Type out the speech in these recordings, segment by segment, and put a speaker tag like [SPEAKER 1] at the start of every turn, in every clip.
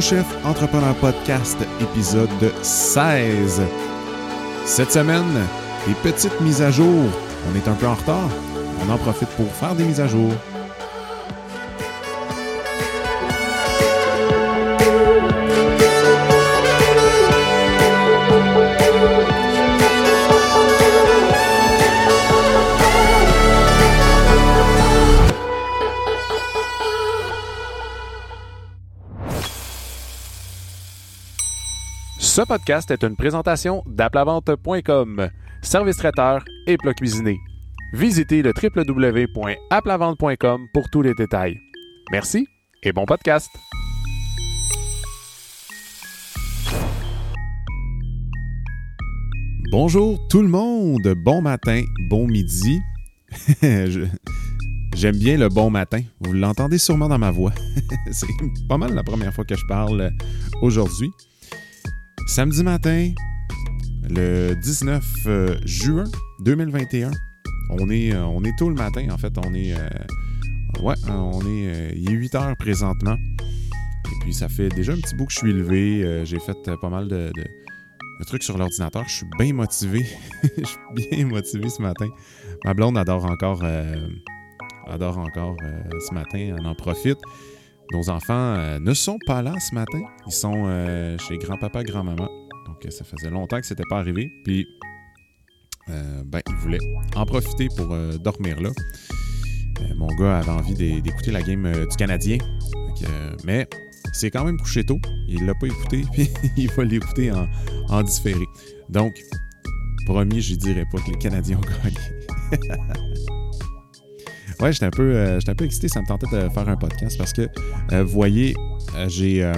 [SPEAKER 1] Chef Entrepreneur Podcast, épisode 16. Cette semaine, des petites mises à jour. On est un peu en retard. On en profite pour faire des mises à jour. Ce podcast est une présentation d'aplavente.com, service traiteur et plat cuisiné. Visitez le www.aplavente.com pour tous les détails. Merci et bon podcast. Bonjour tout le monde, bon matin, bon midi. J'aime bien le bon matin. Vous l'entendez sûrement dans ma voix. C'est pas mal la première fois que je parle aujourd'hui. Samedi matin, le 19 euh, juin 2021. On est, euh, on est tôt le matin, en fait. On est. euh, ouais, on est. il est 8 heures présentement. Et puis, ça fait déjà un petit bout que je suis levé. J'ai fait pas mal de, trucs sur l'ordinateur. Je suis bien motivé. Je suis bien motivé ce matin. Ma blonde adore encore. adore encore ce matin. Elle en profite. Nos enfants euh, ne sont pas là ce matin. Ils sont euh, chez grand-papa, grand-maman. Donc, euh, ça faisait longtemps que c'était pas arrivé. Puis, ben, ils voulaient en profiter pour dormir là. Mon gars avait envie d'é- d'écouter la game du Canadien. Mais il s'est quand même couché tôt. Il l'a pas écouté, puis il va l'écouter en, en différé. Donc, promis, je dirais pas que les Canadiens ont gagné. Ouais, j'étais un peu, euh, un peu excité, ça me tentait de faire un podcast parce que, euh, voyez, euh, j'ai, euh,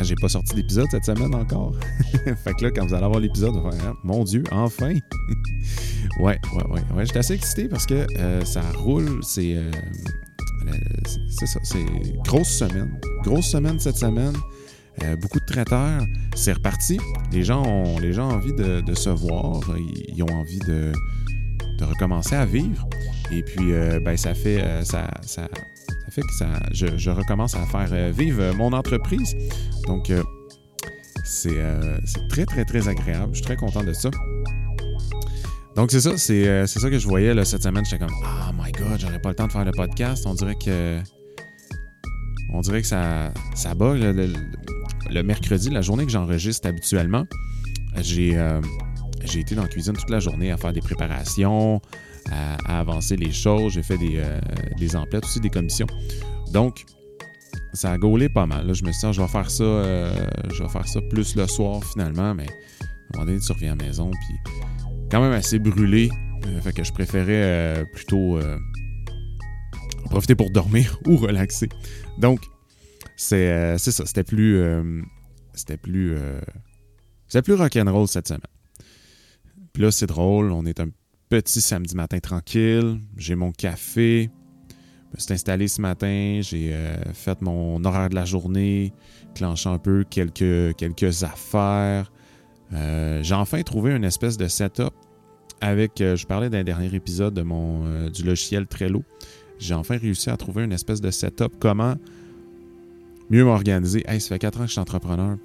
[SPEAKER 1] j'ai pas sorti d'épisode cette semaine encore. fait que là, quand vous allez avoir l'épisode, Ah, mon Dieu, enfin! ouais, ouais, ouais, ouais, j'étais assez excité parce que ça roule, c'est, c'est- ça, c'est grosse semaine, grosse semaine cette semaine. Beaucoup de traiteurs, c'est reparti. Les gens ont, les gens ont envie de, se voir, ils, ont envie de recommencer à vivre. Et puis, euh, ben, ça fait, euh, ça, ça, fait que ça, je, recommence à faire euh, vivre mon entreprise. Donc, c'est très, très, très agréable. Je suis très content de ça. Donc, c'est ça, c'est ça que je voyais là, cette semaine. J'étais comme, oh my god, j'aurais pas le temps de faire le podcast. On dirait que. On dirait que ça, ça bug. Le, le- mercredi, la journée que j'enregistre habituellement, j'ai été dans la cuisine toute la journée à faire des préparations, à, avancer les choses. J'ai fait des, euh, des emplettes, aussi des commissions. Donc, ça a gaulé pas mal. Là, je me suis dit, ah, je vais faire ça, euh, je vais faire ça plus le soir finalement, mais à un moment donné, tu à la maison, puis quand même assez brûlé. Euh, fait que je préférais plutôt profiter pour dormir ou relaxer. Donc, c'est ça. C'était plus. c'était plus. c'était plus rock'n'roll cette semaine. Puis là, c'est drôle. On est un petit samedi matin tranquille. J'ai mon café. Je me suis installé ce matin. J'ai euh, fait mon horaire de la journée, clenché un peu quelques, affaires. Euh, J'ai enfin trouvé une espèce de setup avec. euh, je parlais d'un dernier épisode de mon, du logiciel Trello. J'ai enfin réussi à trouver une espèce de setup. Comment? Mieux m'organiser. Hey, ça fait 4 ans que je suis entrepreneur,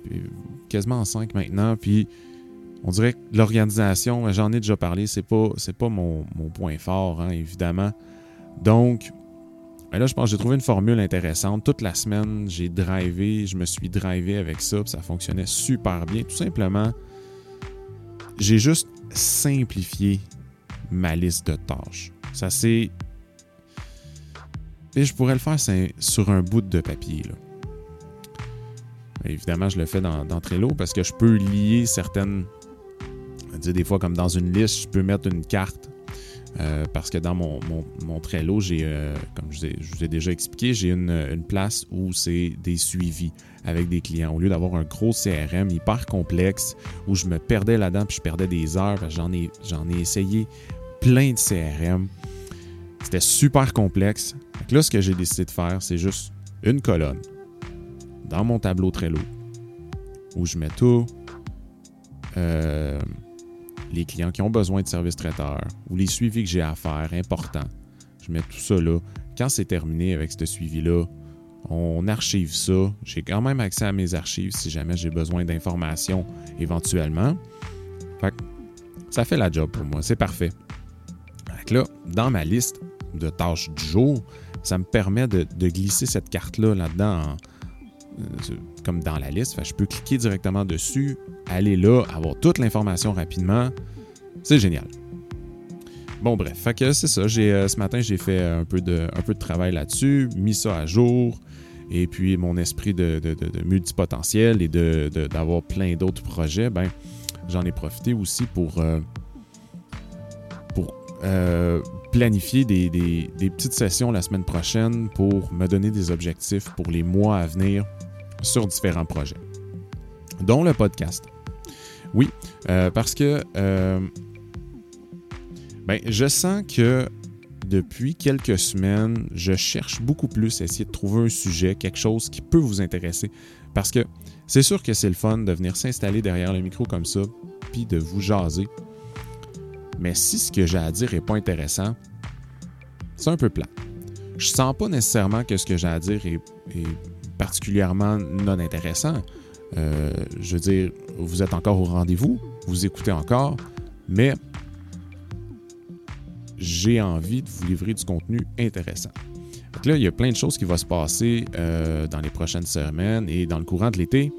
[SPEAKER 1] quasiment en 5 maintenant. Puis on dirait que l'organisation, j'en ai déjà parlé, c'est pas, pas mon, mon point fort, hein, évidemment. Donc, ben là, je pense que j'ai trouvé une formule intéressante. Toute la semaine, j'ai drivé, je me suis drivé avec ça, puis ça fonctionnait super bien. Tout simplement, j'ai juste simplifié ma liste de tâches. Ça c'est. Et je pourrais le faire sur un bout de papier. Là. Évidemment, je le fais dans, dans Trello parce que je peux lier certaines. Dire Des fois, comme dans une liste, je peux mettre une carte. euh, parce que dans mon, mon, mon Trello, j'ai, euh, comme je vous, ai, déjà expliqué, j'ai une, une place où c'est des suivis avec des clients. Au lieu d'avoir un gros CRM hyper complexe où je me perdais là-dedans puis je perdais des heures, j'en ai, j'en ai essayé plein de CRM. C'était super complexe. Donc là, ce que j'ai décidé de faire, c'est juste une colonne dans mon tableau Trello où je mets tout euh, les clients qui ont besoin de services traiteurs ou les suivis que j'ai à faire importants. Je mets tout ça là. Quand c'est terminé avec ce suivi-là, On archive ça. J'ai quand même accès à mes archives si jamais j'ai besoin d'informations éventuellement. Ça fait la job pour moi. C'est parfait. Fait là, dans ma liste de tâches du jour, ça me permet de, glisser cette carte-là là-dedans comme dans la liste. je peux cliquer directement dessus, aller là, avoir toute l'information rapidement. C'est génial. Bon, bref, fait que c'est ça. Euh, ce matin, j'ai fait un peu, de, travail là-dessus, mis ça à jour. Et puis, mon esprit de, multipotentiel et d'avoir plein d'autres projets, ben, j'en ai profité aussi pour, euh, planifier des, petites sessions la semaine prochaine pour me donner des objectifs pour les mois à venir sur différents projets, dont le podcast. Oui, euh, parce que euh, ben, je sens que depuis quelques semaines, je cherche beaucoup plus à essayer de trouver un sujet, quelque chose qui peut vous intéresser. Parce que c'est sûr que c'est le fun de venir s'installer derrière le micro comme ça, puis de vous jaser. Mais si ce que j'ai à dire n'est pas intéressant, c'est un peu plat. Je sens pas nécessairement que ce que j'ai à dire est, particulièrement non intéressant. Euh, je veux dire, vous êtes encore au rendez-vous, vous écoutez encore, mais j'ai envie de vous livrer du contenu intéressant. Donc là, il y a plein de choses qui vont se passer euh, dans les prochaines semaines et dans le courant de l'été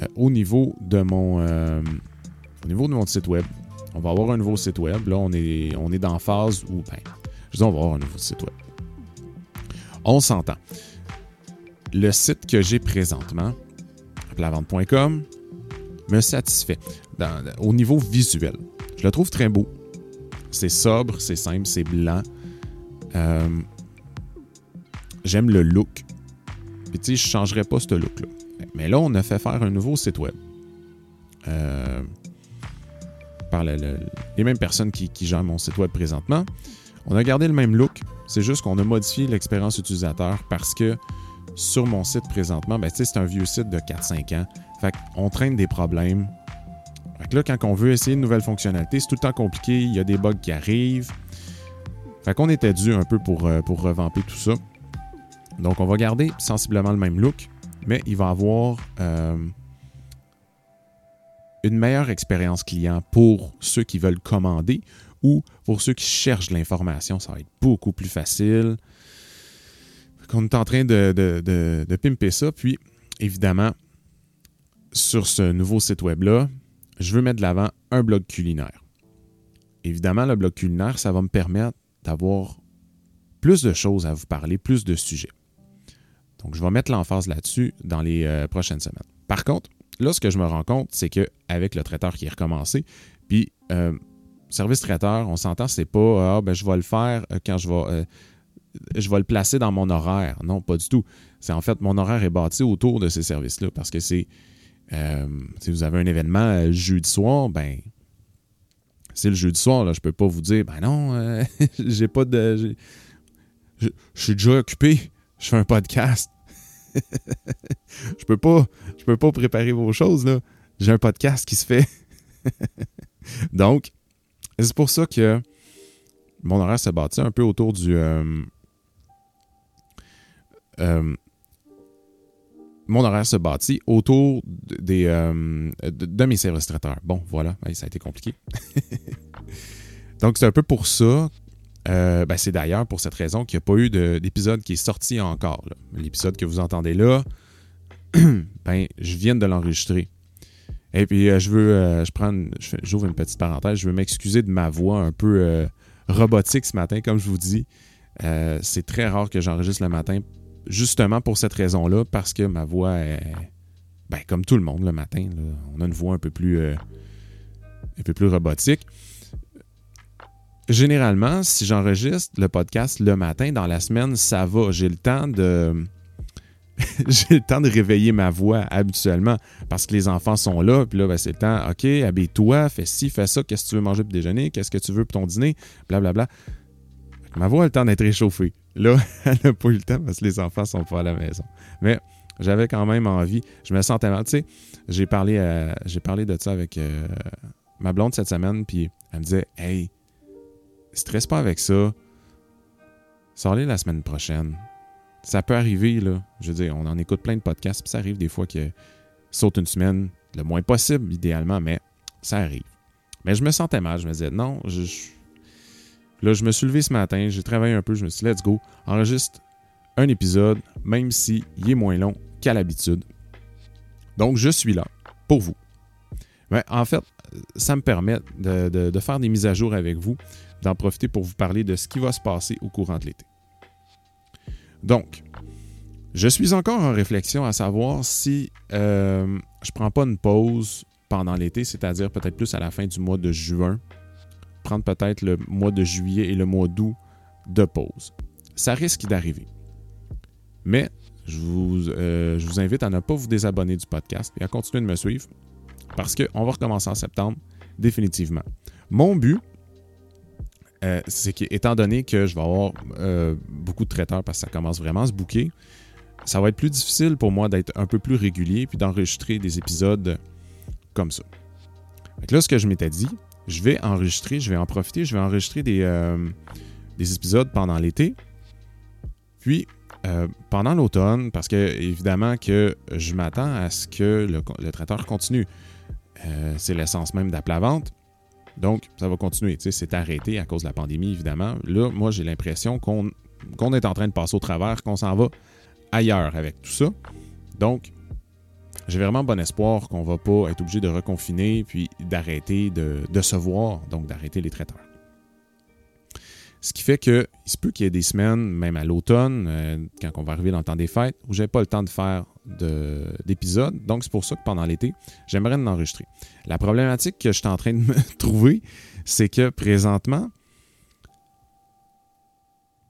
[SPEAKER 1] euh, au niveau de mon site web. On va avoir un nouveau site web. Là, on est, on est phase où, ben, je dis, on va avoir un nouveau site web. On s'entend. Le site que j'ai présentement, plavente.com, me satisfait au niveau visuel. Je le trouve très beau. C'est sobre, c'est simple, c'est blanc. Euh, j'aime le look. Puis tu sais, je ne changerais pas ce look-là. Mais là, on a fait faire un nouveau site web. Euh, par les mêmes personnes qui, gèrent mon site web présentement. On a gardé le même look, c'est juste qu'on a modifié l'expérience utilisateur parce que sur mon site présentement, ben, c'est un vieux site de 4-5 ans. Fait qu'on traîne des problèmes. Fait que là, quand on veut essayer une nouvelle fonctionnalité, c'est tout le temps compliqué, il y a des bugs qui arrivent. Fait qu'on était dû un peu pour, euh, revamper tout ça. Donc, on va garder sensiblement le même look, mais il va avoir euh, une meilleure expérience client pour ceux qui veulent commander ou pour ceux qui cherchent l'information. Ça va être beaucoup plus facile. On est en train de, pimper ça. Puis, évidemment, sur ce nouveau site web-là, je veux mettre de l'avant un blog culinaire. Évidemment, le blog culinaire, ça va me permettre d'avoir plus de choses à vous parler, plus de sujets. Donc, je vais mettre l'emphase là-dessus dans les euh, prochaines semaines. Par contre, là, ce que je me rends compte, c'est qu'avec le traiteur qui est recommencé, puis euh, service traiteur, on s'entend, c'est pas ah, ben, je vais le faire euh, quand je vais. Je vais le placer dans mon horaire. Non, pas du tout. C'est en fait, mon horaire est bâti autour de ces services-là parce que c'est. si vous avez un événement jeudi soir, ben. C'est le jeudi soir, là, je peux pas vous dire, ben non, j'ai pas de. Je suis déjà occupé, je fais un podcast. je peux pas je peux pas préparer vos choses là. J'ai un podcast qui se fait. Donc, c'est pour ça que mon horaire s'est bâti un peu autour du euh, euh, mon horaire se bâtit autour des, euh, de, mes services traiteurs. Bon, voilà, ça a été compliqué. Donc, c'est un peu pour ça euh, ben, c'est d'ailleurs pour cette raison qu'il n'y a pas eu d'épisode qui est sorti encore. L'épisode que vous entendez là, ben, je viens de l'enregistrer. Et puis, je veux, je prends, j'ouvre une petite parenthèse, je veux m'excuser de ma voix un peu robotique ce matin, comme je vous dis. c'est très rare que j'enregistre le matin, justement pour cette raison-là, parce que ma voix est, ben, comme tout le monde le matin, on a une voix un peu plus, un peu plus robotique généralement, si j'enregistre le podcast le matin, dans la semaine, ça va. J'ai le temps de. j'ai le temps de réveiller ma voix habituellement parce que les enfants sont là. Puis là, ben, c'est le temps. OK, habille-toi, fais ci, fais ça. Qu'est-ce que tu veux manger pour déjeuner? Qu'est-ce que tu veux pour ton dîner? Blablabla. Ma voix a le temps d'être réchauffée. Là, elle n'a pas eu le temps parce que les enfants sont pas à la maison. Mais j'avais quand même envie. Je me sentais mal. Tu sais, j'ai parlé, parlé de ça avec euh, ma blonde cette semaine. Puis elle me disait Hey, stresse pas avec ça. Sors-les la semaine prochaine. Ça peut arriver, là. Je veux dire, on en écoute plein de podcasts, puis ça arrive des fois que saute une semaine, le moins possible, idéalement, mais ça arrive. Mais je me sentais mal. Je me disais, non, je, là, je me suis levé ce matin, j'ai travaillé un peu, je me suis dit, let's go, enregistre un épisode, même s'il est moins long qu'à l'habitude. Donc, je suis là pour vous. Mais en fait, ça me permet de, faire des mises à jour avec vous, d'en profiter pour vous parler de ce qui va se passer au courant de l'été. Donc, je suis encore en réflexion à savoir si euh, je ne prends pas une pause pendant l'été, c'est-à-dire peut-être plus à la fin du mois de juin, prendre peut-être le mois de juillet et le mois d'août de pause. Ça risque d'arriver. Mais je vous, euh, invite à ne pas vous désabonner du podcast et à continuer de me suivre parce qu'on va recommencer en septembre, définitivement. Mon but, euh, c'est qu'étant donné que je vais avoir euh, beaucoup de traiteurs parce que ça commence vraiment à se bouquer, ça va être plus difficile pour moi d'être un peu plus régulier puis d'enregistrer des épisodes comme ça. Donc là, ce que je m'étais dit, je vais enregistrer, je vais en profiter, je vais enregistrer des, euh, des épisodes pendant l'été. Puis, pendant l'automne, parce que évidemment que je m'attends à ce que le, le traiteur continue. c'est l'essence même d'Aplavente. Donc, ça va continuer. C'est arrêté à cause de la pandémie, évidemment. Là, moi, j'ai l'impression qu'on est en train de passer au travers, qu'on s'en va ailleurs avec tout ça. Donc, j'ai vraiment bon espoir qu'on va pas être obligé de reconfiner puis d'arrêter de, de, se voir, donc d'arrêter les traiteurs. Ce qui fait que il se peut qu'il y ait des semaines, même à l'automne, euh, quand on va arriver dans le temps des fêtes, où je n'ai pas le temps de faire d'épisodes. Donc, c'est pour ça que pendant l'été, j'aimerais en enregistrer. La problématique que je suis en train de me trouver, c'est que présentement,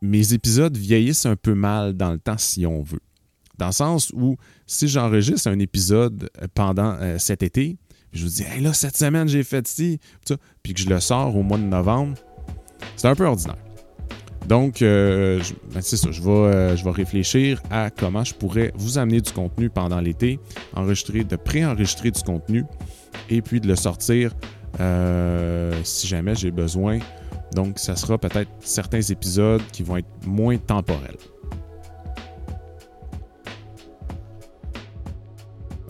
[SPEAKER 1] mes épisodes vieillissent un peu mal dans le temps, si on veut. Dans le sens où, si j'enregistre un épisode pendant euh, cet été, je vous dis, hey, là, cette semaine, j'ai fait ci, puis que je le sors au mois de novembre, c'est un peu ordinaire. Donc, euh, ben, c'est ça, je vais, euh, je vais réfléchir à comment je pourrais vous amener du contenu pendant l'été, enregistrer, de pré-enregistrer du contenu et puis de le sortir euh, si jamais j'ai besoin. Donc, ça sera peut-être certains épisodes qui vont être moins temporels.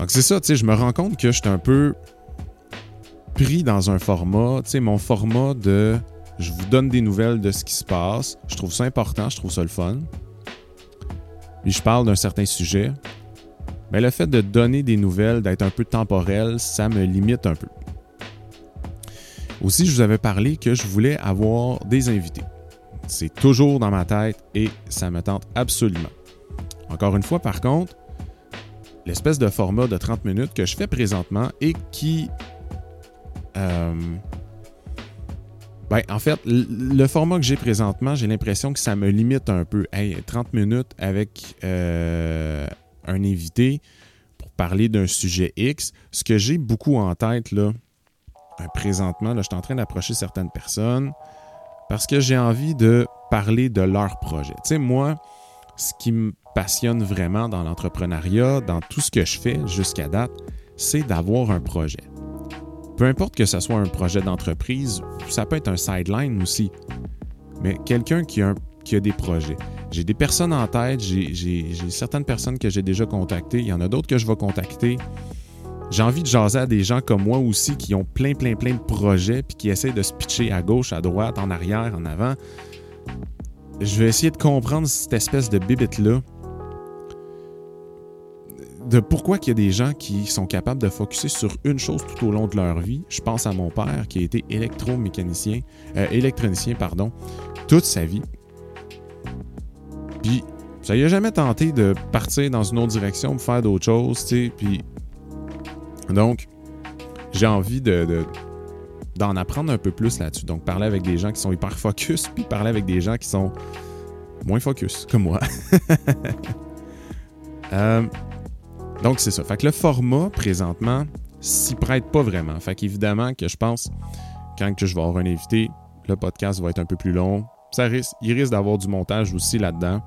[SPEAKER 1] Donc, c'est ça, tu sais, je me rends compte que je suis un peu pris dans un format, tu sais, mon format de je vous donne des nouvelles de ce qui se passe. Je trouve ça important, je trouve ça le fun. Puis je parle d'un certain sujet. Mais le fait de donner des nouvelles, d'être un peu temporel, ça me limite un peu. Aussi, je vous avais parlé que je voulais avoir des invités. C'est toujours dans ma tête et ça me tente absolument. Encore une fois, par contre, l'espèce de format de 30 minutes que je fais présentement et qui euh, ben, en fait, le format que j'ai présentement, j'ai l'impression que ça me limite un peu. Hey, 30 minutes avec euh, un invité pour parler d'un sujet X. Ce que j'ai beaucoup en tête, là, euh, présentement, là, je suis en train d'approcher certaines personnes parce que j'ai envie de parler de leur projet. Tu sais, moi, ce qui me passionne vraiment dans l'entrepreneuriat, dans tout ce que je fais jusqu'à date, c'est d'avoir un projet. Peu importe que ce soit un projet d'entreprise, ça peut être un sideline aussi. Mais quelqu'un qui, a des projets. J'ai des personnes en tête, j'ai certaines personnes que j'ai déjà contactées, il y en a d'autres que je vais contacter. J'ai envie de jaser à des gens comme moi aussi qui ont plein, plein, plein de projets puis qui essaient de se pitcher à gauche, à droite, en arrière, en avant. Je vais essayer de comprendre cette espèce de bibite-là de pourquoi il y a des gens qui sont capables de focuser sur une chose tout au long de leur vie. Je pense à mon père qui a été électromécanicien, euh, électronicien, pardon, toute sa vie. Puis ça lui a jamais tenté de partir dans une autre direction, de faire d'autres choses, tu sais. Puis donc j'ai envie de, d'en apprendre un peu plus là-dessus. Donc parler avec des gens qui sont hyper focus, puis parler avec des gens qui sont moins focus, comme moi. euh, donc, c'est ça. Fait que le format, présentement, s'y prête pas vraiment. Fait qu'évidemment que je pense, quand que je vais avoir un invité, le podcast va être un peu plus long. Ça risque, il risque d'avoir du montage aussi là-dedans.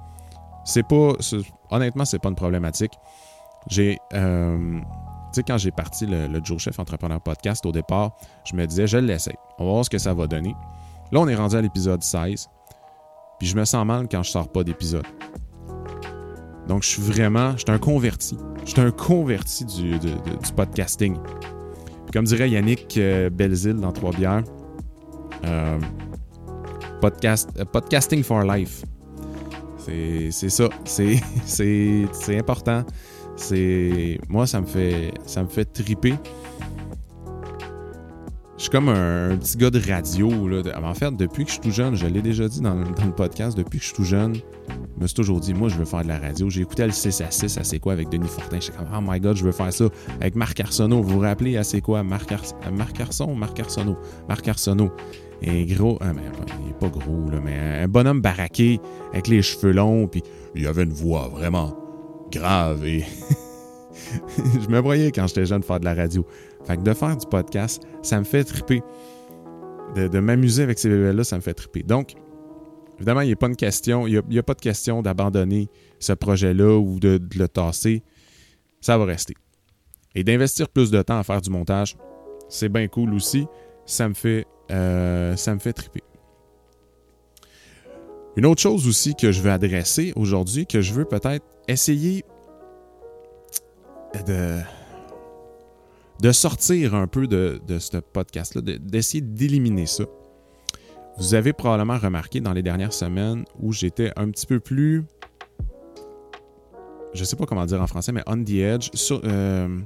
[SPEAKER 1] C'est pas. Honnêtement, c'est pas une problématique. J'ai. Euh, tu sais, quand j'ai parti le, le Joe Chef Entrepreneur Podcast au départ, je me disais, je l'essaie. On va voir ce que ça va donner. Là, on est rendu à l'épisode 16. Puis je me sens mal quand je sors pas d'épisode. Donc, je suis vraiment, je suis un converti. Je suis un converti du, du podcasting. comme dirait Yannick euh, Belzil dans Trois-Bières, euh, podcast, euh, podcasting for life. C'est ça. C'est important. C'est moi, ça me fait ça me fait triper comme un, petit gars de radio. Là. En fait, depuis que je suis tout jeune, je l'ai déjà dit dans, le podcast, depuis que je suis tout jeune, je me suis toujours dit, moi, je veux faire de la radio. J'ai écouté le 6 à 6 à C'est quoi avec Denis Fortin. Je suis comme, oh my god, je veux faire ça avec Marc Arsenault. Vous vous rappelez à C'est quoi? Marc, Marc Arson Marc Arsenault? Marc Arsenault. Et gros, ah, il est pas gros, là, mais un bonhomme baraqué avec les cheveux longs, puis il avait une voix vraiment grave et. je me voyais quand j'étais jeune faire de la radio. Fait que de faire du podcast, ça me fait triper. De, m'amuser avec ces bébés-là, ça me fait triper. Donc, évidemment, il n'y a pas une question, il n'y a, pas de question d'abandonner ce projet-là ou de, le tasser. Ça va rester. Et d'investir plus de temps à faire du montage, c'est bien cool aussi. Ça me fait, euh, ça me fait triper. Une autre chose aussi que je veux adresser aujourd'hui, que je veux peut-être essayer de, de sortir un peu de, ce podcast-là, d'essayer d'éliminer ça. Vous avez probablement remarqué dans les dernières semaines où j'étais un petit peu plus. Je sais pas comment dire en français, mais on the edge. Euh,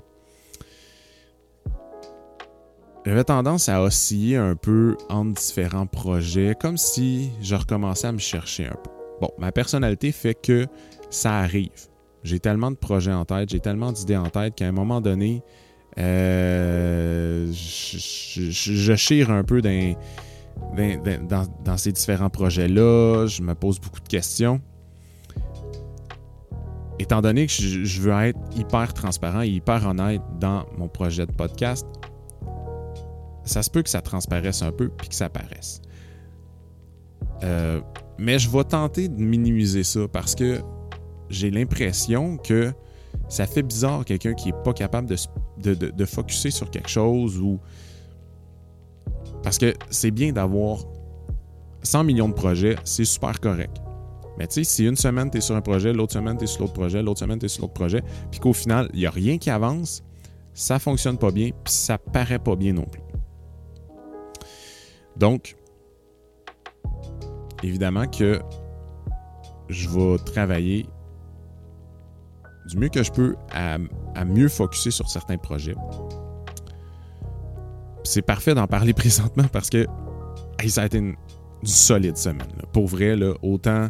[SPEAKER 1] j'avais tendance à osciller un peu entre différents projets, comme si je recommençais à me chercher un peu. Bon, ma personnalité fait que ça arrive. J'ai tellement de projets en tête, j'ai tellement d'idées en tête qu'à un moment donné, euh, je, chire un peu dans, ces différents projets-là. Je me pose beaucoup de questions. Étant donné que je, veux être hyper transparent et hyper honnête dans mon projet de podcast, ça se peut que ça transparaisse un peu puis que ça paraisse. Euh, mais je vais tenter de minimiser ça parce que j'ai l'impression que ça fait bizarre quelqu'un qui n'est pas capable de, de, de, focuser sur quelque chose ou. Parce que c'est bien d'avoir 100 millions de projets, c'est super correct. Mais tu sais, si une semaine tu es sur un projet, l'autre semaine tu es sur l'autre projet, l'autre semaine tu es sur l'autre projet, puis qu'au final, il n'y a rien qui avance, ça fonctionne pas bien, puis ça paraît pas bien non plus. Donc, évidemment que je vais travailler du mieux que je peux à, mieux focuser sur certains projets. C'est parfait d'en parler présentement parce que ça a été une, solide semaine. Pour vrai, euh, autant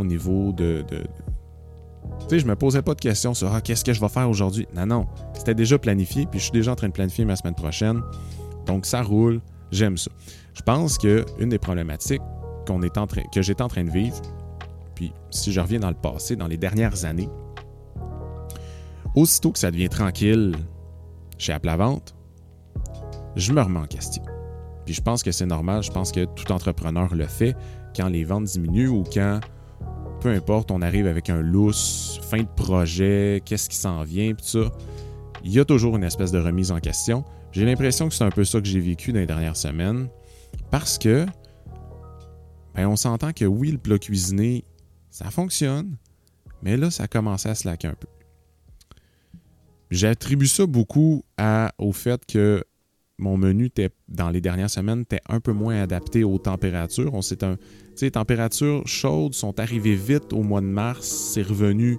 [SPEAKER 1] au niveau de, tu sais, je me posais pas de questions sur ah, qu'est-ce que je vais faire aujourd'hui? Non, non. C'était déjà planifié, puis je suis déjà en train de planifier ma semaine prochaine. Donc, ça roule. J'aime ça. Je pense qu'une des problématiques que j'étais en train de vivre, puis si je reviens dans le passé, dans les dernières années, aussitôt que ça devient tranquille chez Vente, je me remets en question. Puis je pense que c'est normal, je pense que tout entrepreneur le fait quand les ventes diminuent ou quand, peu importe, on arrive avec un lousse, fin de projet, qu'est-ce qui s'en vient, puis ça. Il y a toujours une espèce de remise en question. J'ai l'impression que c'est un peu ça que j'ai vécu dans les dernières semaines parce que ben, on s'entend que oui, le plat cuisiné, ça fonctionne, mais là, ça a commencé à slacker un peu. J'attribue ça beaucoup au fait que mon menu dans les dernières semaines était un peu moins adapté aux températures. On un, les températures chaudes sont arrivées vite au mois de mars, c'est revenu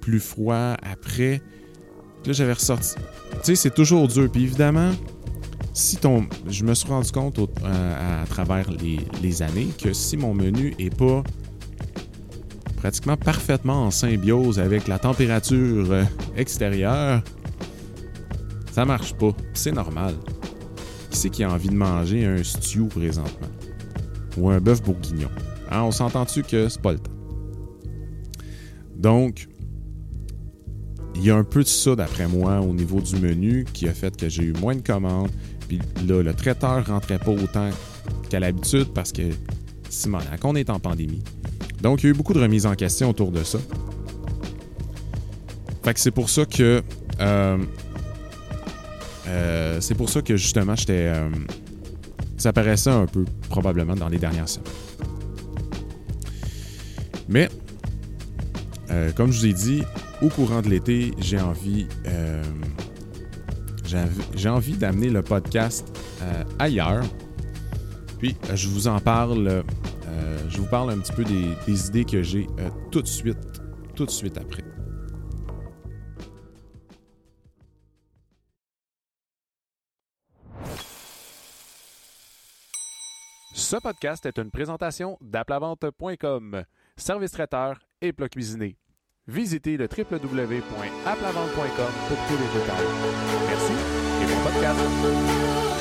[SPEAKER 1] plus froid après. Là, j'avais ressorti. Tu sais, c'est toujours dur. Puis évidemment, si ton. Je me suis rendu compte à, travers les, les, années que si mon menu est pas pratiquement parfaitement en symbiose avec la température euh, extérieure, ça marche pas. C'est normal. Qui c'est qui a envie de manger un stew présentement? Ou un bœuf bourguignon? Hein, on s'entend-tu que c'est pas le temps? Donc, il y a un peu de ça, d'après moi, au niveau du menu qui a fait que j'ai eu moins de commandes. Puis là, le traiteur rentrait pas autant qu'à l'habitude parce que, Simon, qu'on est en pandémie, donc, il y a eu beaucoup de remises en question autour de ça. Fait que c'est pour ça que. Euh, euh, c'est pour ça que justement, j'étais. Euh, ça paraissait un peu, probablement, dans les dernières semaines. Mais, comme je vous ai dit, au courant de l'été, j'ai envie, j'ai envie d'amener le podcast ailleurs. Puis, je vous en parle, je vous parle un petit peu des, idées que j'ai tout de suite, tout de suite après. Ce podcast est une présentation d'aplavente.com, service traiteur et plat cuisiné. Visitez le www.aplavente.com pour tous les détails. Merci et bon podcast.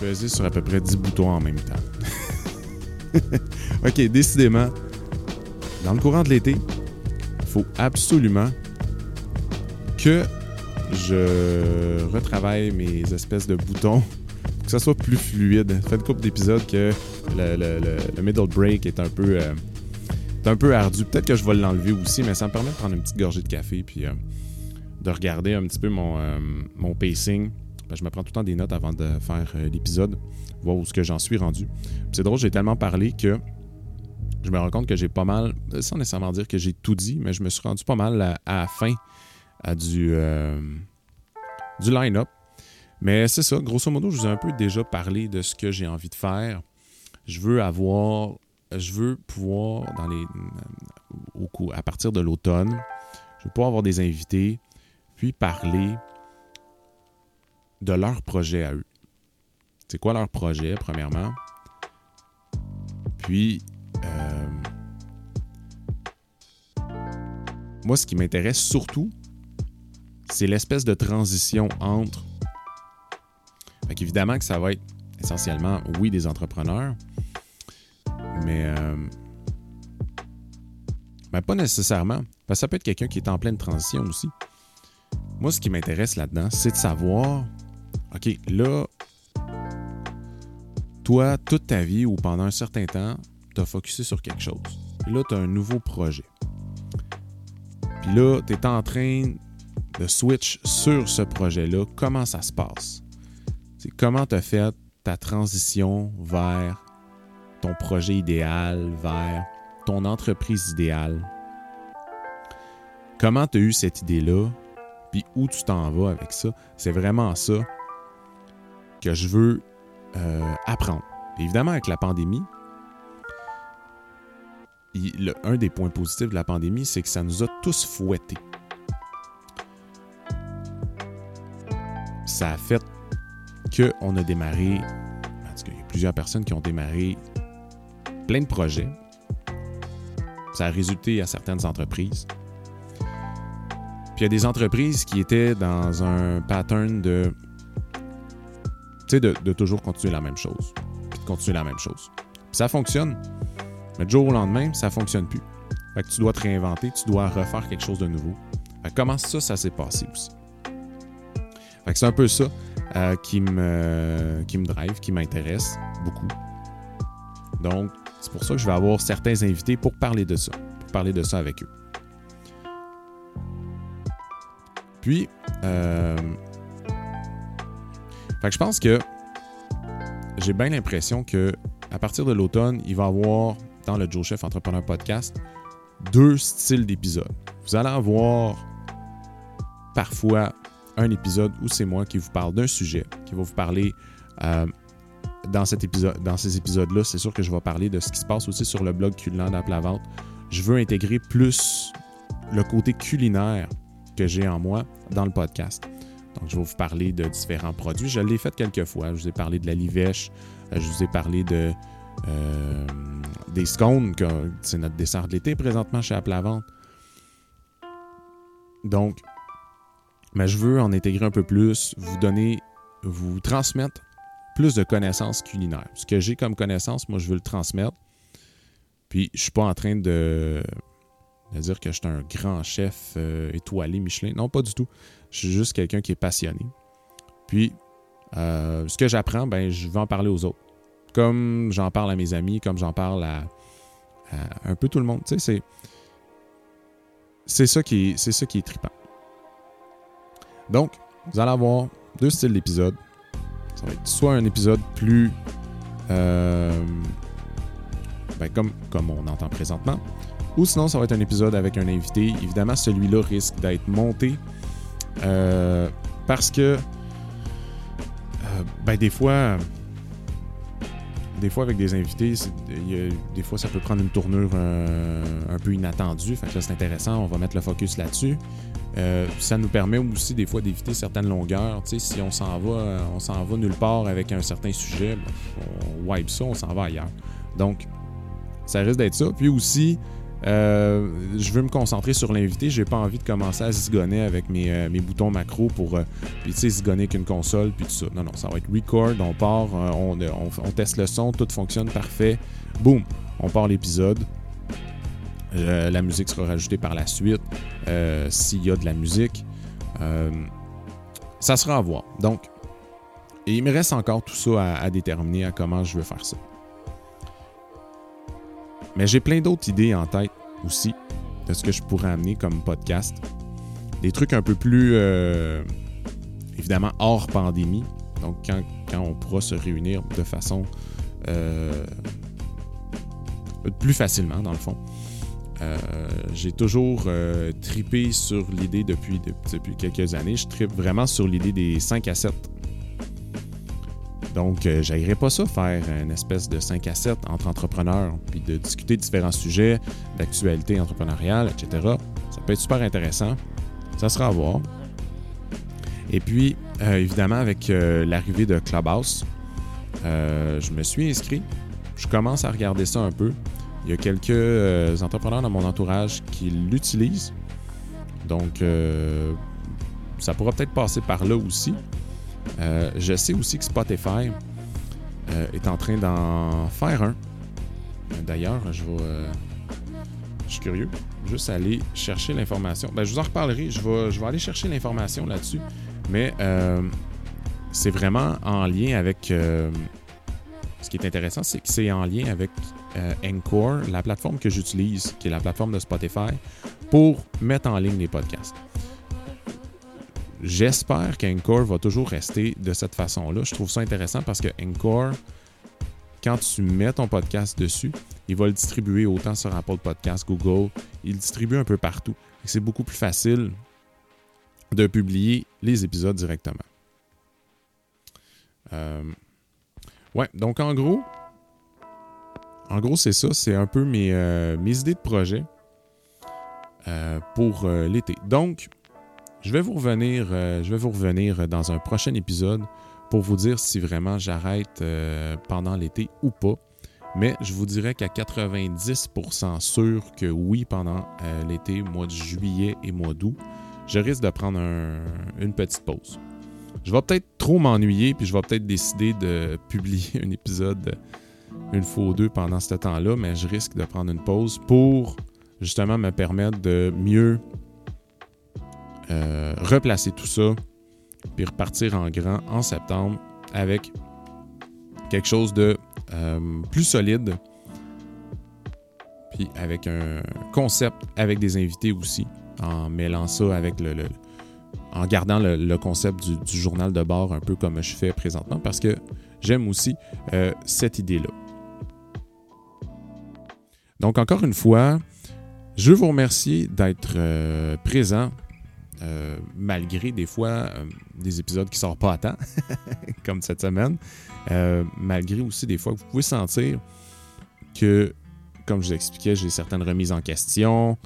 [SPEAKER 1] Pesé sur à peu près 10 boutons en même temps. ok, décidément, dans le courant de l'été, il faut absolument que je retravaille mes espèces de boutons pour que ça soit plus fluide. Fait une couple d'épisodes que le, middle break est un peu, euh, un peu ardu. Peut-être que je vais l'enlever aussi, mais ça me permet de prendre une petite gorgée de café puis euh, de regarder un petit peu mon, euh, mon pacing ben, je me prends tout le temps des notes avant de faire euh, l'épisode, voir où ce que j'en suis rendu. C'est drôle, j'ai tellement parlé que je me rends compte que j'ai pas mal, euh, sans nécessairement dire que j'ai tout dit, mais je me suis rendu pas mal à, la fin à du, euh, du line-up. Mais c'est ça, grosso modo, je vous ai un peu déjà parlé de ce que j'ai envie de faire. Je veux avoir, je veux pouvoir, à partir de l'automne, je veux pouvoir avoir des invités, puis parler de leur projet à eux. C'est quoi leur projet, premièrement? Puis, euh, moi, ce qui m'intéresse surtout, c'est l'espèce de transition entre. Fait évidemment que ça va être essentiellement, oui, des entrepreneurs, mais, euh, mais pas nécessairement. Parce que ça peut être quelqu'un qui est en pleine transition aussi. Moi, ce qui m'intéresse là-dedans, c'est de savoir OK, là, toi, toute ta vie ou pendant un certain temps, tu as focusé sur quelque chose. Puis là, tu as un nouveau projet. Puis là, tu es en train de switch sur ce projet-là. Comment ça se passe? C'est comment tu as fait ta transition vers ton projet idéal, vers ton entreprise idéale? Comment tu as eu cette idée-là? Puis où tu t'en vas avec ça? C'est vraiment ça que je veux euh, apprendre. évidemment, avec la pandémie, un des points positifs de la pandémie, c'est que ça nous a tous fouettés. Ça a fait qu'on a démarré, parce qu'il y a plusieurs personnes qui ont démarré plein de projets. Ça a résulté à certaines entreprises. Puis il y a des entreprises qui étaient dans un pattern de de, de, toujours continuer la même chose. Puis de continuer la même chose. ça fonctionne. Mais du jour au lendemain, ça fonctionne plus. Fait que tu dois te réinventer, tu dois refaire quelque chose de nouveau. Fait que comment ça, ça s'est passé aussi? Fait que c'est un peu ça euh, qui, me, qui me drive, qui m'intéresse beaucoup. Donc, c'est pour ça que je vais avoir certains invités pour parler de ça, pour parler de ça avec eux. Puis, euh, je pense que j'ai bien l'impression que à partir de l'automne, il va y avoir dans le Joe Chef Entrepreneur Podcast deux styles d'épisodes. Vous allez avoir parfois un épisode où c'est moi qui vous parle d'un sujet, qui va vous parler euh, dans, ces épisodes-là. C'est sûr que je vais parler de ce qui se passe aussi sur le blog Culinaire d'Aplavente. Je veux intégrer plus le côté culinaire que j'ai en moi dans le podcast. Donc, je vais vous parler de différents produits. Je l'ai fait quelques fois. Je vous ai parlé de la livèche. Euh, je vous ai parlé de, euh, des scones. C'est notre dessert de l'été présentement chez Aplavente. Donc, mais je veux en intégrer un peu plus, vous donner, vous transmettre plus de connaissances culinaires. Ce que j'ai comme connaissance, moi, je veux le transmettre. Puis, je suis pas en train de de dire que je suis un grand chef euh, étoilé Michelin. Non, pas du tout. Je suis juste quelqu'un qui est passionné. Puis, euh, ce que j'apprends, ben, je vais en parler aux autres. comme j'en parle à mes amis, comme j'en parle à, un peu tout le monde. Tu sais, c'est. C'est ça, qui est, c'est ça qui est trippant. Donc, vous allez avoir deux styles d'épisodes. Ça va être soit un épisode plus. Euh, ben, comme, comme on entend présentement. Ou sinon, ça va être un épisode avec un invité. Évidemment, celui-là risque d'être monté euh, parce que euh, ben, des fois, des fois avec des invités, des fois ça peut prendre une tournure euh, un peu inattendue. Fait que c'est intéressant, on va mettre le focus là-dessus. ça nous permet aussi des fois d'éviter certaines longueurs. si on s'en va, on s'en va nulle part avec un certain sujet, ben, on wipe ça, on s'en va ailleurs. Donc, ça risque d'être ça. Puis aussi, euh, je veux me concentrer sur l'invité. J'ai pas envie de commencer à zigonner avec mes, euh, boutons macro pour euh, puis tu zigonner qu'une console puis tout ça. Non non, ça va être record, on part, on, teste le son, tout fonctionne parfait. Boum, on part l'épisode. la musique sera rajoutée par la suite s'il y a de la musique. ça sera à voir. Donc, il me reste encore tout ça à déterminer à comment je veux faire ça. Mais j'ai plein d'autres idées en tête aussi de ce que je pourrais amener comme podcast. Des trucs un peu plus, euh, évidemment, hors pandémie. Donc, quand, on pourra se réunir de façon euh, plus facilement, dans le fond. Euh, j'ai toujours tripé sur l'idée depuis, depuis quelques années. Je tripe vraiment sur l'idée des 5 à 7 donc, euh, j'aillerais pas ça faire une espèce de 5 à 7 entre entrepreneurs, puis de discuter de différents sujets, d'actualité entrepreneuriale, etc. Ça peut être super intéressant. Ça sera à voir. Et puis, euh, évidemment, avec euh, l'arrivée de Clubhouse, je me suis inscrit. Je commence à regarder ça un peu. Il y a quelques entrepreneurs dans mon entourage qui l'utilisent. Donc, ça pourra peut-être passer par là aussi. Euh, je sais aussi que Spotify euh, est en train d'en faire un. D'ailleurs, je vais. Euh, je suis curieux. Juste aller chercher l'information. Ben, je vous en reparlerai. Je vais, je vais aller chercher l'information là-dessus. Mais c'est vraiment en lien avec. ce qui est intéressant, c'est que c'est en lien avec Encore, la plateforme que j'utilise, qui est la plateforme de Spotify, pour mettre en ligne les podcasts. J'espère qu'Encore va toujours rester de cette façon-là. Je trouve ça intéressant parce que Encore, quand tu mets ton podcast dessus, il va le distribuer autant sur Apple Podcast, Google. Il le distribue un peu partout. C'est beaucoup plus facile de publier les épisodes directement. Euh, ouais, donc en gros, en gros, c'est ça. C'est un peu mes, euh, idées de projet euh, pour l'été. Donc, je vais vous revenir, euh, revenir dans un prochain épisode pour vous dire si vraiment j'arrête euh, pendant l'été ou pas. Mais je vous dirais qu'à 90% sûr que oui, pendant euh, l'été, mois de juillet et mois d'août, je risque de prendre une petite pause. Je vais peut-être trop m'ennuyer, puis je vais peut-être décider de publier un épisode une fois ou deux pendant ce temps-là, mais je risque de prendre une pause pour justement me permettre de mieux euh, replacer tout ça, puis repartir en grand en septembre avec quelque chose de euh, plus solide, puis avec un concept avec des invités aussi, en mêlant ça avec le, en gardant le, concept du, journal de bord un peu comme je fais présentement, parce que j'aime aussi euh, cette idée-là. Donc encore une fois, je vous remercier d'être présent euh, malgré des fois euh, des épisodes qui ne sortent pas à temps, comme cette semaine, euh, malgré aussi des fois que vous pouvez sentir que, comme je vous expliquais, j'ai certaines remises en question.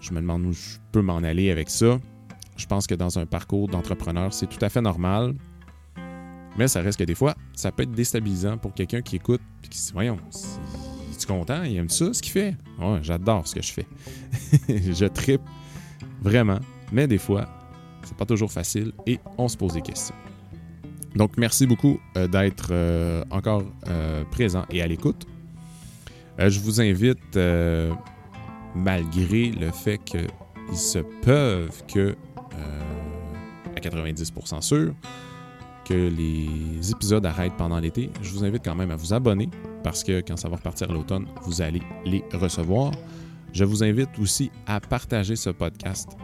[SPEAKER 1] Je me demande où je peux m'en aller avec ça. Je pense que dans un parcours d'entrepreneur, c'est tout à fait normal. Mais ça reste que des fois, ça peut être déstabilisant pour quelqu'un qui écoute et qui se dit Voyons, es-tu content? Il aime ça ce qu'il fait? J'adore ce que je fais. je tripe vraiment. Mais des fois, c'est pas toujours facile et on se pose des questions. Donc, merci beaucoup euh, d'être euh, encore euh, présent et à l'écoute. je vous invite, malgré le fait qu'ils se peuvent que, à 90% sûr, que les épisodes arrêtent pendant l'été, je vous invite quand même à vous abonner parce que quand ça va repartir l'automne, vous allez les recevoir. Je vous invite aussi à partager ce podcast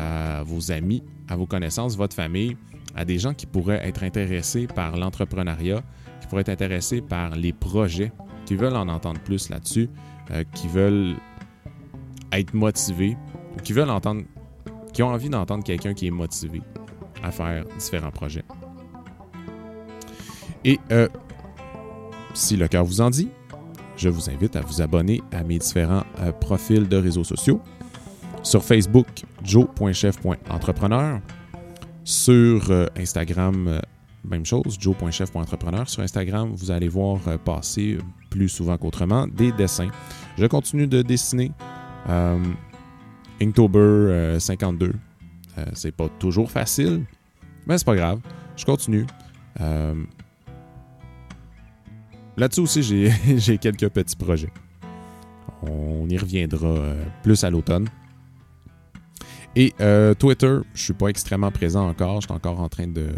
[SPEAKER 1] à vos amis, à vos connaissances, votre famille, à des gens qui pourraient être intéressés par l'entrepreneuriat, qui pourraient être intéressés par les projets, qui veulent en entendre plus là-dessus, euh, qui veulent être motivés, qui veulent entendre, qui ont envie d'entendre quelqu'un qui est motivé à faire différents projets. Et euh, si le cœur vous en dit, je vous invite à vous abonner à mes différents euh, profils de réseaux sociaux. Sur Facebook, joe.chef.entrepreneur. Sur euh, Instagram, même chose, joe.chef.entrepreneur. Sur Instagram, vous allez voir passer plus souvent qu'autrement des dessins. Je continue de dessiner. Inktober 52. c'est pas toujours facile, mais c'est pas grave. Je continue. Là-dessus aussi, j'ai quelques petits projets. On y reviendra euh, plus à l'automne. Et euh, Twitter, je suis pas extrêmement présent encore. Je suis encore en train de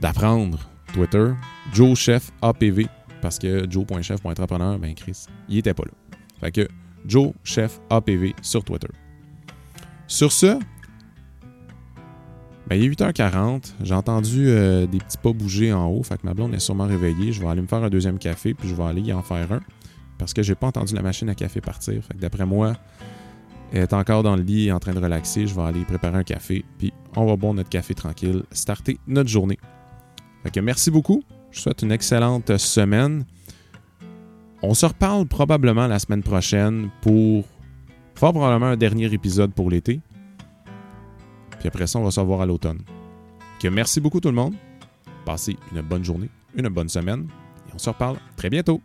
[SPEAKER 1] d'apprendre Twitter. Joe Chef APV. Parce que Joe.chef.entrepreneur, ben Chris, il était pas là. Fait que Joe Chef APV sur Twitter. Sur ce, ben, il est 8h40. J'ai entendu euh, des petits pas bouger en haut. Fait que ma blonde est sûrement réveillée. Je vais aller me faire un deuxième café, puis je vais aller y en faire un. Parce que j'ai pas entendu la machine à café partir. Fait que d'après moi, est encore dans le lit en train de relaxer. Je vais aller préparer un café, puis on va boire notre café tranquille, starter notre journée. Merci beaucoup. Je vous souhaite une excellente semaine. On se reparle probablement la semaine prochaine pour probablement un dernier épisode pour l'été. Puis après ça, on va se revoir à l'automne. Merci beaucoup tout le monde. Passez une bonne journée, une bonne semaine et on se reparle très bientôt.